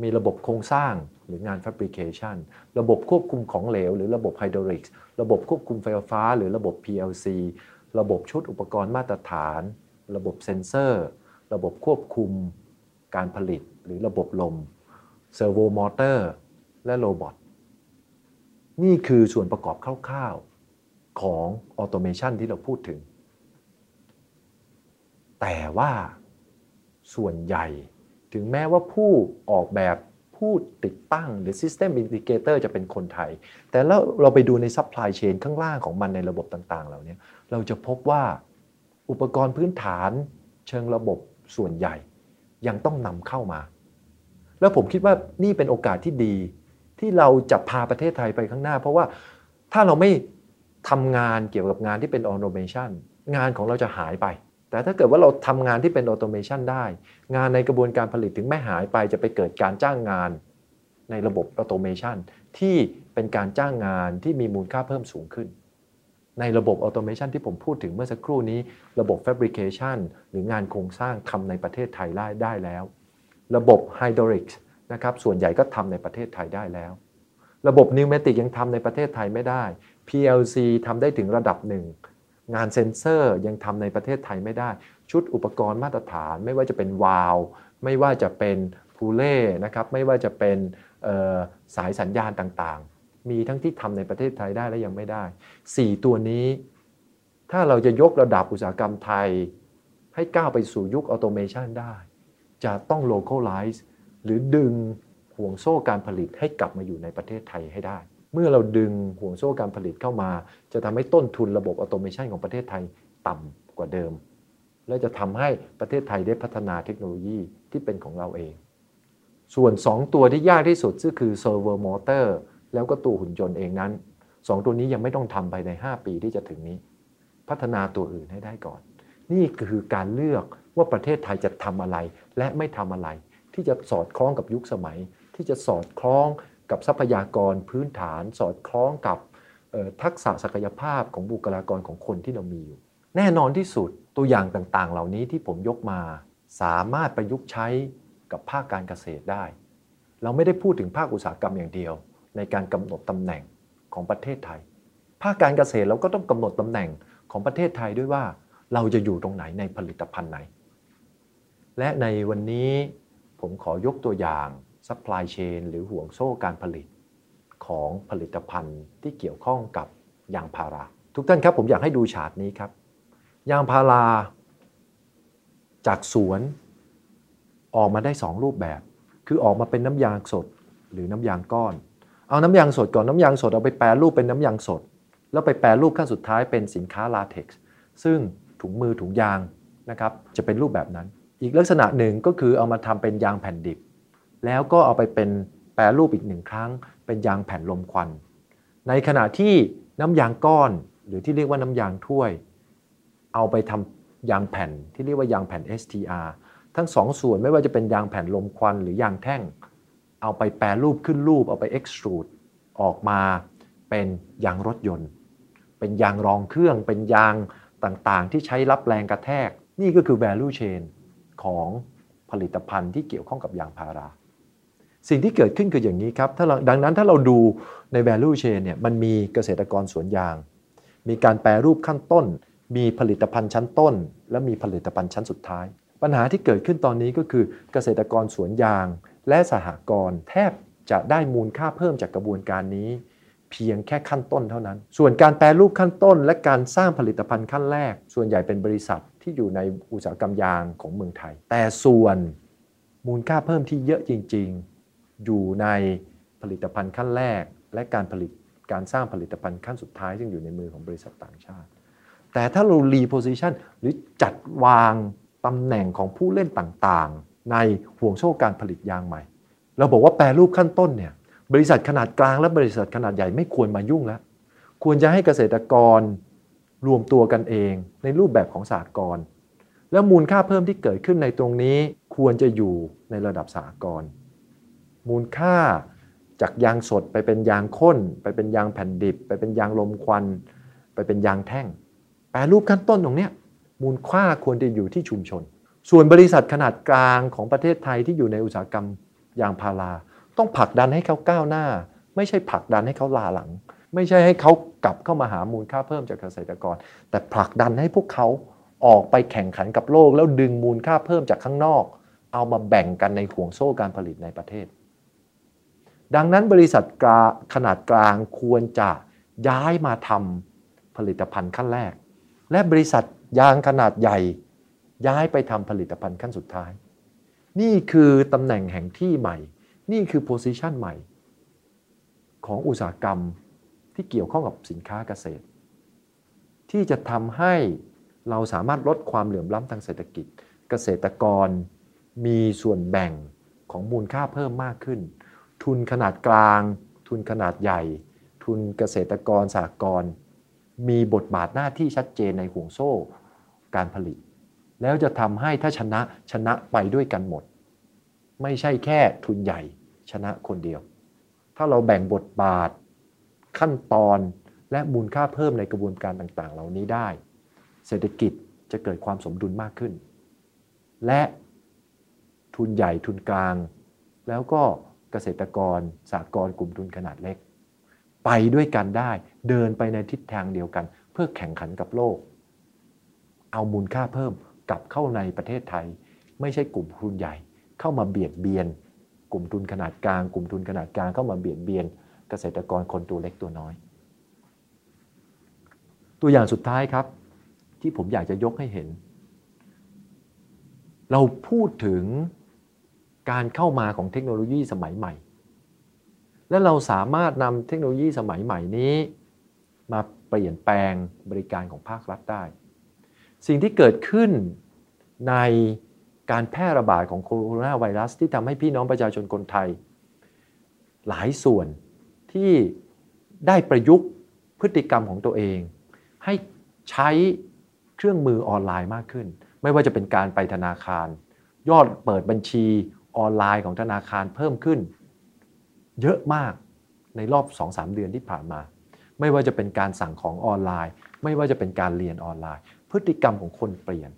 มีระบบโครงสร้าง หรืองาน Fabrication ระบบควบคุมของเหลว หรือระบบไฮดรอลิกส์ระบบควบคุมไฟฟ้า หรือระบบ PLC ระบบชุดอุปกรณ์มาตรฐาน ระบบเซ็นเซอร์ ระบบควบคุมการผลิต หรือระบบลม servo motor และ robot นี่คือส่วนประกอบคร่าวๆของ automation ที่เราพูดถึง แต่ว่าส่วนใหญ่ถึงแม้ว่าผู้ออกแบบ ผู้ติดตั้งหรือ System Integrator จะเป็นคนไทย แต่แล้วเราไปดูใน supply chain ข้างล่างของมันในระบบต่างๆเหล่านี้เราจะพบว่าอุปกรณ์พื้นฐานเชิงระบบส่วนใหญ่ ยังต้องนำเข้ามา แล้วผมคิดว่านี่เป็นโอกาสที่ดี ที่เราจะพาประเทศไทยไปข้างหน้า เพราะว่าถ้าเราไม่ทำงานเกี่ยวกับงานที่เป็น automation งานของเราจะหายไป แต่ถ้าเกิดว่าเราทำงานที่เป็น automation ได้ งานในกระบวนการผลิตถึงไม่หายไปจะไปเกิดการจ้างงานในระบบ automation ที่เป็นการจ้างงานที่มีมูลค่าเพิ่มสูงขึ้น ในระบบ automation ที่ผมพูดถึงเมื่อสักครู่นี้ ระบบ Fabrication หรืองานโครงสร้างทำในประเทศไทยได้ได้แล้ว ระบบ Hydraulics นะครับส่วนใหญ่ก็ทำในประเทศไทยได้แล้ว ระบบ pneumatic ยังทำในประเทศไทยไม่ได้ PLC ทำได้ถึงระดับหนึ่ง งานเซ็นเซอร์ยังทำในประเทศไทยไม่ได้ ชุดอุปกรณ์มาตรฐาน ไม่ว่าจะเป็นวาล์วไม่ว่าจะเป็นพูเล่นะครับไม่ว่าจะเป็นสายสัญญาณต่างๆ มีทั้งที่ทำในประเทศไทยได้และยังไม่ได้ 4 ตัวนี้ ถ้าเราจะยกระดับอุตสาหกรรมไทย ให้ก้าวไปสู่ยุค automation ได้ จะต้อง localize หรือดึงห่วงโซ่การผลิตให้กลับมาอยู่ในประเทศไทยให้ได้ เมื่อเราดึงห่วงโซ่การผลิตเข้ามา จะทำให้ต้นทุนระบบ automation ของประเทศไทยต่ำกว่าเดิม และจะทำให้ประเทศไทยได้พัฒนาเทคโนโลยีที่เป็นของเราเอง ส่วน 2 ตัวที่ยากที่สุดก็คือ servo motor แล้วก็ตัวหุ่นยนต์เองนั้น 2 ตัวนี้ยังไม่ต้องทำภายใน 5 ปีที่จะถึงนี้ พัฒนาตัวอื่นให้ได้ก่อน นี่คือการเลือกว่าประเทศไทยจะทำอะไรและไม่ทำอะไร ที่จะสอดคล้องกับยุคสมัย ที่จะสอดคล้อง กับทรัพยากรพื้นฐานสอดคล้องกับทักษะศักยภาพของบุคลากรของคนที่เรามีอยู่ แน่นอนที่สุดตัวอย่างต่างๆ เหล่านี้ที่ผมยกมา สามารถประยุกต์ใช้กับภาคการเกษตรได้ เราไม่ได้พูดถึงภาคอุตสาหกรรมอย่างเดียว ในการกำหนดตำแหน่งของประเทศไทย ภาคการเกษตรเราก็ต้องกำหนดตำแหน่งของประเทศไทยด้วยว่าเราจะอยู่ตรงไหนในผลิตภัณฑ์ไหน และในวันนี้ผมขอยกตัวอย่าง supply chain หรือห่วงโซ่การผลิตของผลิตภัณฑ์ที่เกี่ยวข้องกับยางพารา ทุกท่านครับผมอยากให้ดูฉากนี้ครับ ยางพาราจากสวนออกมาได้ 2 รูปแบบ คือออกมาเป็นน้ำยางสดหรือน้ำยางก้อน เอาน้ำยางสดก่อนน้ำยางสดเอาไปแปรรูปเป็นน้ำยางสด แล้วไปแปรรูปขั้นสุดท้ายเป็นสินค้าลาเท็กซ์ซึ่งถุงมือถุงยางนะครับจะเป็นรูปแบบนั้น อีกลักษณะหนึ่งก็คือเอามาทำเป็นยางแผ่นดิบ แล้วก็เอาไปเป็นแปรรูปอีกหนึ่งครั้ง เป็นยางแผ่นลมควัน ในขณะที่น้ำยางก้อนหรือที่เรียกว่าน้ำยางถ้วย เอาไปทำยางแผ่นที่เรียกว่ายางแผ่น STR ทั้งสองส่วนไม่ว่าจะเป็นยางแผ่นลมควันหรือยางแท่ง เอาไปแปรรูปขึ้นรูปเอาไป extrude ออกมาเป็นยางรถยนต์ เป็นยางรองเครื่อง เป็นยางต่างๆ ที่ใช้รับแรงกระแทก นี่ก็คือ value chain ของผลิตภัณฑ์ที่เกี่ยวข้องกับยางพารา สิ่งที่เกิดขึ้นคืออย่างนี้ครับถ้าดังนั้นถ้าเราดูใน value chain เนี่ยมันมีเกษตรกรสวนยาง มีการแปรรูปขั้นต้น มีผลิตภัณฑ์ชั้นต้น และมีผลิตภัณฑ์ชั้นสุดท้าย ปัญหาที่เกิดขึ้นตอนนี้ก็คือเกษตรกรสวนยาง และสหกรณ์แทบจะได้มูลค่าเพิ่มจากกระบวนการนี้ เพียงแค่ขั้นต้นเท่านั้น ส่วนการแปรรูปขั้นต้น และการสร้างผลิตภัณฑ์ขั้นแรก ส่วนใหญ่เป็นบริษัทที่อยู่ในอุตสาหกรรมยางของเมืองไทย แต่ส่วนมูลค่าเพิ่มที่เยอะจริง อยู่ในผลิตภัณฑ์ขั้นแรก และการผลิตการสร้างผลิตภัณฑ์ขั้นสุดท้าย ซึ่งอยู่ในมือของบริษัทต่างชาติ แต่ถ้าเรารีโพซิชันหรือจัดวางตำแหน่งของผู้เล่นต่างๆ ในห่วงโซ่การผลิตยางใหม่ เราบอกว่าแปรรูปขั้นต้นเนี่ยบริษัทขนาดกลางและบริษัทขนาดใหญ่ไม่ควรมายุ่งแล้ว ควรจะให้เกษตรกรรวมตัวกันเอง ในรูปแบบของสากลแล้วมูลค่าเพิ่มที่เกิดขึ้นในตรงนี้ควรจะอยู่ในระดับสากล มูลค่าจากยางสดไปเป็นยางข้น ไปเป็นยางแผ่นดิบ ไปเป็นยางลมควัน ไปเป็นยางแท่ง แปรรูปขั้นต้นตรงนี้มูลค่าควรจะอยู่ที่ชุมชน ส่วนบริษัทขนาดกลางของประเทศไทยที่อยู่ในอุตสาหกรรมยางพารา ต้องผลักดันให้เขาก้าวหน้า ไม่ใช่ผลักดันให้เขาลาหลัง ไม่ใช่ให้เขากลับเข้ามาหามูลค่าเพิ่มจากเกษตรกร แต่ผลักดันให้พวกเขาออกไปแข่งขันกับโลก แล้วดึงมูลค่าเพิ่มจากข้างนอก เอามาแบ่งกันในห่วงโซ่การผลิตในประเทศ ดังนั้นบริษัทขนาดกลางควรจะย้ายมาทำผลิตภัณฑ์ขั้นแรก และบริษัทยางขนาดใหญ่ ย้ายไปทำผลิตภัณฑ์ขั้นสุดท้าย นี่คือตำแหน่งแห่งที่ใหม่ นี่คือโพซิชันใหม่ ของอุตสาหกรรมที่เกี่ยวข้องกับสินค้าเกษตร ที่จะทำให้เราสามารถลดความเหลื่อมล้ำทางเศรษฐกิจ เกษตรกรมีส่วนแบ่งของมูลค่าเพิ่มมากขึ้น ทุนขนาดกลาง ทุนขนาดใหญ่ ทุนเกษตรกรสากรณ์มีบทบาทหน้าที่ชัดเจนในห่วงโซ่การผลิต แล้วจะทำให้ถ้าชนะชนะไปด้วยกันหมด ไม่ใช่แค่ทุนใหญ่ชนะคนเดียว ถ้าเราแบ่งบทบาทขั้นตอนและมูลค่าเพิ่มในกระบวนการต่างๆ เหล่านี้ได้ เศรษฐกิจจะเกิดความสมดุลมากขึ้น และทุนใหญ่ทุนกลาง แล้วก็ เกษตรกรสากลกลุ่มทุนขนาดเล็ก ไปด้วยกันได้เดินไปในทิศทางเดียวกัน เพื่อแข่งขันกับโลก เอามูลค่าเพิ่มกลับเข้าในประเทศไทย ไม่ใช่กลุ่มทุนใหญ่ เข้ามาเบียดเบียน กลุ่มทุนขนาดกลาง กลุ่มทุนขนาดกลางเข้ามาเบียดเบียน เกษตรกรคนตัวเล็กตัวน้อย ตัวอย่างสุดท้ายครับ ที่ผมอยากจะยกให้เห็น เราพูดถึง การเข้ามาของเทคโนโลยีสมัยใหม่ และเราสามารถนำเทคโนโลยีสมัยใหม่นี้ มาเปลี่ยนแปลงบริการของภาครัฐได้ สิ่งที่เกิดขึ้นในการแพร่ระบาดของโคโรนาไวรัส ที่ทำให้พี่น้องประชาชนคนไทย หลายส่วนที่ได้ประยุกต์พฤติกรรมของตัวเอง ให้ใช้เครื่องมือออนไลน์มากขึ้น ไม่ว่าจะเป็นการไปธนาคาร ยอดเปิดบัญชี ออนไลน์ของธนาคารเพิ่มขึ้น เยอะมากในรอบ 2-3 เดือนที่ผ่านมา ไม่ว่าจะเป็นการสั่งของออนไลน์ ไม่ว่าจะเป็นการเรียนออนไลน์ พฤติกรรมของคนเปลี่ยน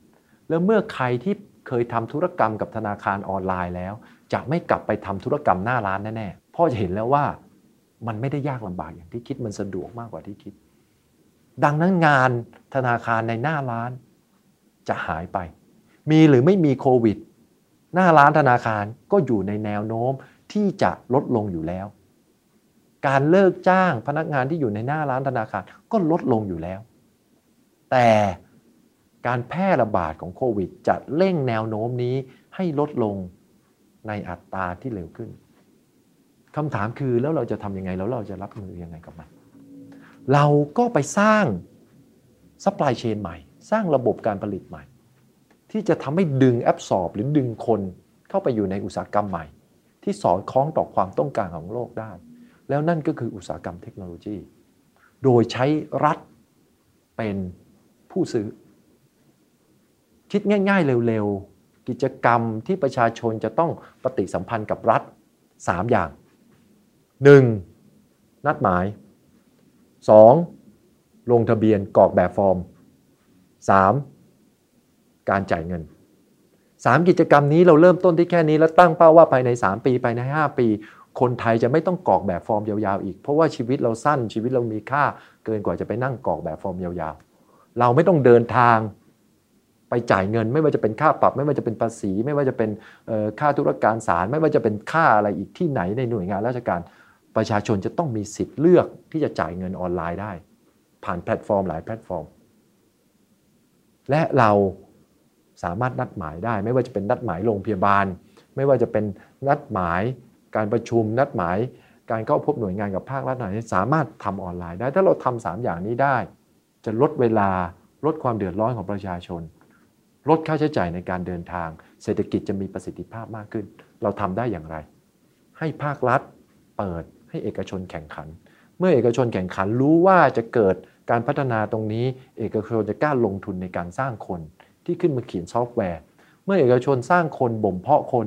แล้วเมื่อใครที่เคยทำธุรกรรมกับธนาคารออนไลน์แล้ว จะไม่กลับไปทำธุรกรรมหน้าร้านแน่ๆเพราะจะเห็นแล้วว่ามันไม่ได้ยากลำบากอย่างที่คิดมันสะดวกมากกว่าที่คิด ดังนั้นงานธนาคารในหน้าร้านจะหายไป มีหรือไม่มีโควิด หน้าร้านธนาคารก็อยู่ในแนวโน้มที่จะลดลงอยู่แล้ว การเลิกจ้างพนักงานที่อยู่ในหน้าร้านธนาคารก็ลดลงอยู่แล้ว แต่การแพร่ระบาดของโควิด จะเร่งแนวโน้มนี้ให้ลดลงในอัตราที่เร็วขึ้นคำถามคือแล้วเราจะทำยังไงแล้วเราจะรับมือยังไงกับมัน เราก็ไปสร้าง supply chain ใหม่ สร้างระบบการผลิตใหม่ ที่จะทำให้ดึง absorb หรือดึงคนเข้าไปอยู่ในอุตสาหกรรมใหม่ ที่สอดคล้องต่อความต้องการของโลกได้ แล้วนั่นก็คืออุตสาหกรรมเทคโนโลยี โดยใช้รัฐเป็นผู้ซื้อ คิดง่าย ๆ เร็ว ๆ กิจกรรมที่ประชาชนจะต้องปฏิสัมพันธ์กับรัฐ 3 อย่าง 1. นัดหมาย 2. ลงทะเบียนกรอกแบบฟอร์ม 3. การจ่ายเงิน 3 กิจกรรมนี้เราเริ่มต้นที่แค่นี้แล้วตั้งเป้าว่าภายใน 3 ปีภายใน 5 ปี คนไทยจะไม่ต้องกรอกแบบฟอร์มยาวๆอีก เพราะว่าชีวิตเราสั้นชีวิตเรามีค่าเกินกว่าจะไปนั่งกรอกแบบฟอร์มยาวๆ เราไม่ต้องเดินทางไปจ่ายเงิน ไม่ว่าจะเป็นค่าปรับ ไม่ว่าจะเป็นภาษี ไม่ว่าจะเป็นค่าธุรการศาลไม่ว่าจะเป็นค่าอะไรอีกที่ไหนในหน่วยงานราชการประชาชนจะต้องมีสิทธิ์เลือกที่จะจ่ายเงินออนไลน์ได้ ผ่านแพลตฟอร์มหลายแพลตฟอร์ม และเรา สามารถนัดหมายได้ ไม่ว่าจะเป็นนัดหมายโรงพยาบาล ไม่ว่าจะเป็นนัดหมายการประชุม นัดหมายการเข้าพบหน่วยงานกับภาครัฐไหนสามารถทำออนไลน์ได้ ถ้าเราทำสามอย่างนี้ได้ จะลดเวลาลดความเดือดร้อนของประชาชน ลดค่าใช้จ่ายในการเดินทาง เศรษฐกิจจะมีประสิทธิภาพมากขึ้น เราทำได้อย่างไร ให้ภาครัฐเปิดให้เอกชนแข่งขัน เมื่อเอกชนแข่งขันรู้ว่าจะเกิดการพัฒนาตรงนี้ เอกชนจะกล้าลงทุนในการสร้างคน ที่ขึ้นมาเขียนซอฟต์แวร์ เมื่อเอกชนสร้างคนบ่มเพาะคน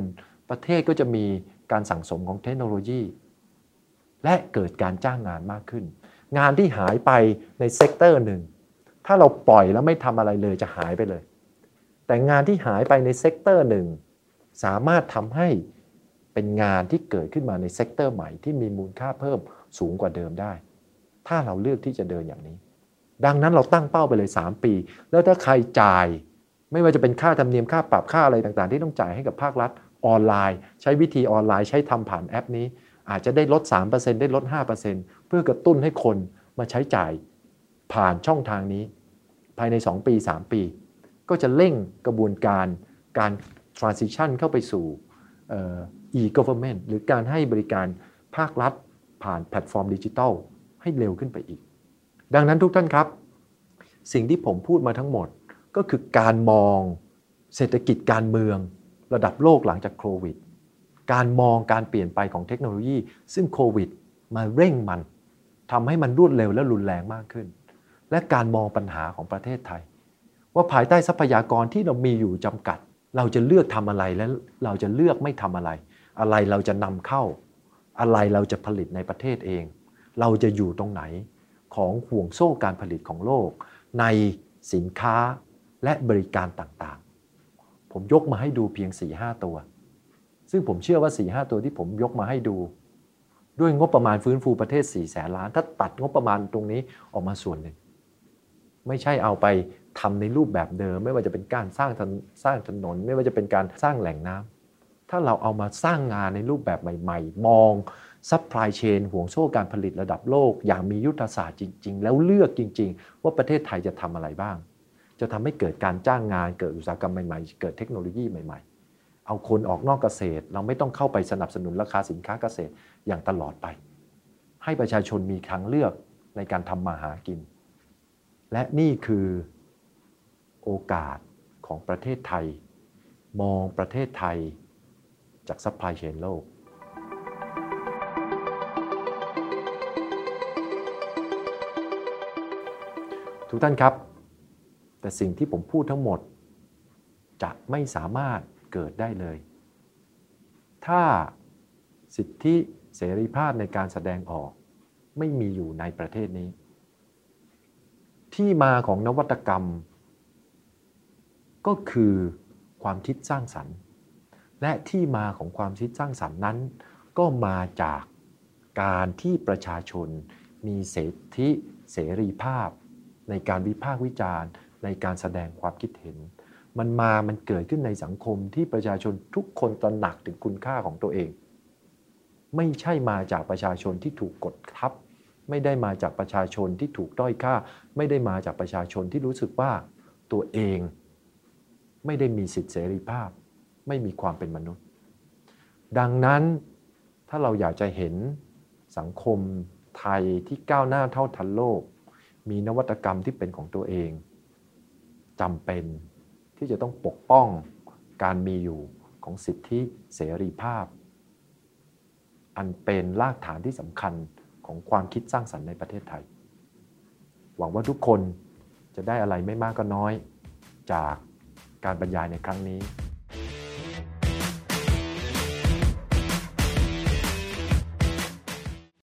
ประเทศก็จะมีการสั่งสมของเทคโนโลยี และเกิดการจ้างงานมากขึ้น งานที่หายไปใน sector หนึ่งถ้าเราปล่อยแล้วไม่ทำอะไรเลยจะหายไปเลย แต่งานที่หายไปใน sector หนึ่งสามารถทำให้เป็นงานที่เกิดขึ้นมาใน sector ใหม่ที่มีมูลค่าเพิ่มสูงกว่าเดิมได้ ถ้าเราเลือกที่จะเดินอย่างนี้ ดังนั้นเราตั้งเป้าไปเลย 3 ปี แล้วถ้าใครจ่าย ไม่ว่าจะเป็นค่าธรรมเนียมค่าปรับค่าอะไรต่างๆ ที่ต้องจ่ายให้กับภาครัฐออนไลน์ ใช้วิธีออนไลน์ใช้ทำผ่านแอปนี้ อาจจะได้ลด 3%ได้ลด 5%เพื่อกระตุ้นให้คนมาใช้จ่ายผ่านช่องทางนี้ ภายใน 2 ปี 3 ปี ก็จะเร่งกระบวนการการ transition เข้าไปสู่ e-government หรือการให้บริการภาครัฐผ่านแพลตฟอร์มดิจิทัลให้เร็วขึ้นไปอีก ดังนั้นทุกท่านครับ สิ่งที่ผมพูดมาทั้งหมด ก็คือการมองเศรษฐกิจการเมืองระดับโลกหลังจากโควิด การมองการเปลี่ยนไปของเทคโนโลยี ซึ่งโควิดมาเร่งมันทำให้มันรวดเร็วและรุนแรงมากขึ้น และการมองปัญหาของประเทศไทย ว่าภายใต้ทรัพยากรที่เรามีอยู่จำกัด เราจะเลือกทำอะไรและเราจะเลือกไม่ทำอะไร อะไรเราจะนำเข้า อะไรเราจะผลิตในประเทศเอง เราจะอยู่ตรงไหนของห่วงโซ่การผลิตของโลก ในสินค้า และบริการต่างๆ ผมยกมาให้ดูเพียง4-5ตัว ซึ่งผมเชื่อว่า4-5ตัวที่ผมยกมาให้ดู ด้วยงบประมาณฟื้นฟูประเทศ4แสนล้าน ถ้าตัดงบประมาณตรงนี้ออกมาส่วนหนึ่ง ไม่ใช่เอาไปทำในรูปแบบเดิม ไม่ว่าจะเป็นการสร้างสร้างถนน ไม่ว่าจะเป็นการสร้างแหล่งน้ำถ้าเราเอามาสร้างงานในรูปแบบใหม่ ๆ มอง supply chain ห่วงโซ่การผลิตระดับโลก อย่างมียุทธศาสตร์จริง ๆ แล้วเลือกจริง ๆ ว่าประเทศไทยจะทำอะไรบ้าง จะทำให้เกิดการจ้างงาน เกิดอุตสาหกรรมใหม่ๆ เกิดเทคโนโลยีใหม่ ๆ เอาคนออกนอกเกษตร เราไม่ต้องเข้าไปสนับสนุนราคาสินค้าเกษตรอย่างตลอดไป ให้ประชาชนมีทางเลือกในการทำมาหากิน และนี่คือโอกาสของประเทศไทย มองประเทศไทยจาก supply chain โลกทุกท่านครับ แต่สิ่งที่ผมพูดทั้งหมด จะไม่สามารถเกิดได้เลย ถ้าสิทธิเสรีภาพในการแสดงออกไม่มีอยู่ในประเทศนี้ ที่มาของนวัตกรรม ก็คือความคิดสร้างสรรค์ และที่มาของความคิดสร้างสรรค์นั้น ก็มาจากการที่ประชาชนมีเสรีเสรีภาพในการวิพากษ์วิจารณ์ ในการแสดงความคิดเห็น มันมามันเกิดขึ้นในสังคมที่ประชาชนทุกคนตระหนักถึงคุณค่าของตัวเอง ไม่ใช่มาจากประชาชนที่ถูกกดทับ ไม่ได้มาจากประชาชนที่ถูกด้อยค่า ไม่ได้มาจากประชาชนที่รู้สึกว่าตัวเองไม่ได้มีสิทธิเสรีภาพ ไม่มีความเป็นมนุษย์ ดังนั้นถ้าเราอยากจะเห็นสังคมไทยที่ก้าวหน้าเท่าทันโลก มีนวัตกรรมที่เป็นของตัวเอง จำเป็นที่จะต้องปกป้องการมีอยู่ของสิทธิเสรีภาพ อันเป็นรากฐานที่สำคัญของความคิดสร้างสรรค์ในประเทศไทย หวังว่าทุกคนจะได้อะไรไม่มากก็น้อยจากการบรรยายในครั้งนี้